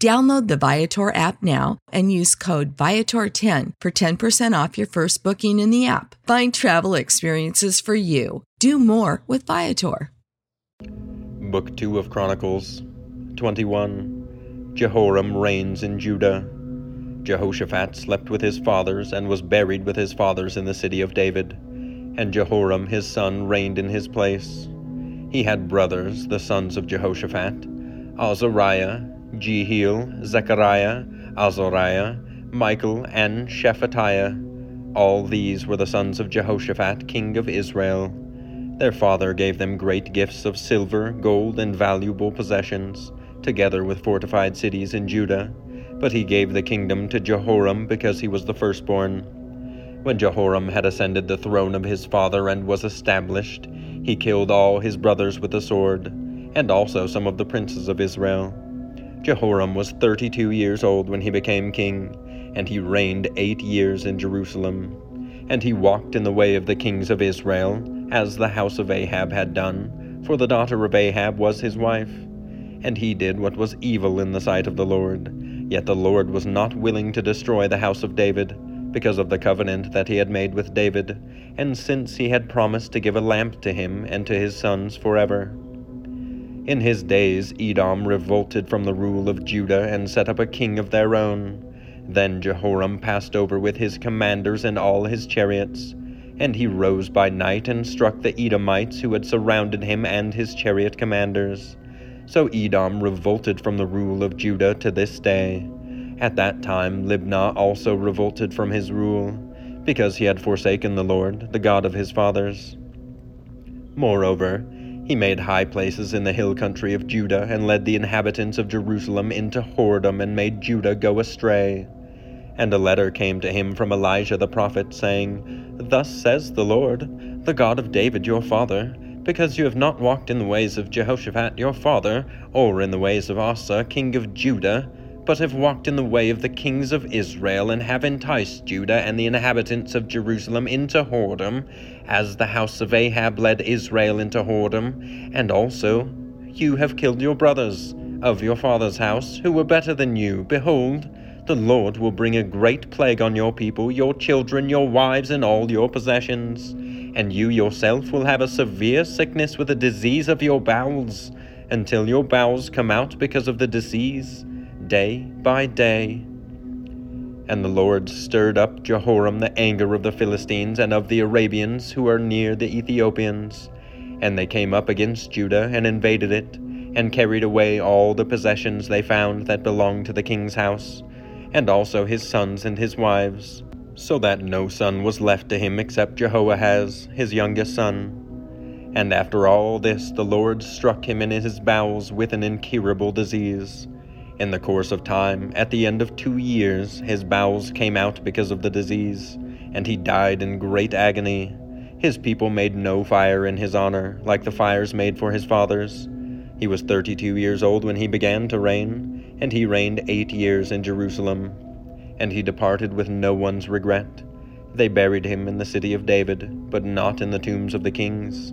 Download the Viator app now and use code Viator10 for 10% off your first booking in the app. Find travel experiences for you. Do more with Viator. Book 2 of Chronicles 21 Jehoram reigns in Judah. Jehoshaphat slept with his fathers and was buried with his fathers in the city of David. And Jehoram his son reigned in his place. He had brothers, the sons of Jehoshaphat, Azariah, Jehiel, Zechariah, Azariah, Michael, and Shephatiah. All these were the sons of Jehoshaphat, king of Israel. Their father gave them great gifts of silver, gold, and valuable possessions, together with fortified cities in Judah. But he gave the kingdom to Jehoram because he was the firstborn. When Jehoram had ascended the throne of his father and was established, he killed all his brothers with the sword, and also some of the princes of Israel. Jehoram was thirty two years old when he became king, and he reigned eight years in Jerusalem. And he walked in the way of the kings of Israel, as the house of Ahab had done, for the daughter of Ahab was his wife. And he did what was evil in the sight of the Lord. Yet the Lord was not willing to destroy the house of David, because of the covenant that he had made with David, and since he had promised to give a lamp to him and to his sons forever. In his days, Edom revolted from the rule of Judah and set up a king of their own. Then Jehoram passed over with his commanders and all his chariots. And he rose by night and struck the Edomites who had surrounded him and his chariot commanders. So Edom revolted from the rule of Judah to this day. At that time Libnah also revolted from his rule, because he had forsaken the Lord, the God of his fathers. Moreover, he made high places in the hill country of Judah, and led the inhabitants of Jerusalem into whoredom, and made Judah go astray. And a letter came to him from Elijah the prophet, saying, Thus says the Lord, the God of David your father, because you have not walked in the ways of Jehoshaphat your father, or in the ways of Asa king of Judah, but have walked in the way of the kings of Israel, and have enticed Judah and the inhabitants of Jerusalem into whoredom, as the house of Ahab led Israel into whoredom, and also you have killed your brothers of your father's house, who were better than you. Behold, the Lord will bring a great plague on your people, your children, your wives, and all your possessions. And you yourself will have a severe sickness with a disease of your bowels, until your bowels come out because of the disease day by day. And the Lord stirred up Jehoram the anger of the Philistines and of the Arabians who are near the Ethiopians. And they came up against Judah and invaded it, and carried away all the possessions they found that belonged to the king's house, and also his sons and his wives, so that no son was left to him except Jehoahaz, his youngest son. And after all this, the Lord struck him in his bowels with an incurable disease In the course of time, at the end of two years, his bowels came out because of the disease, and he died in great agony. His people made no fire in his honor, like the fires made for his fathers. He was thirty two years old when he began to reign, and he reigned eight years in Jerusalem. And he departed with no one's regret. They buried him in the city of David, but not in the tombs of the kings.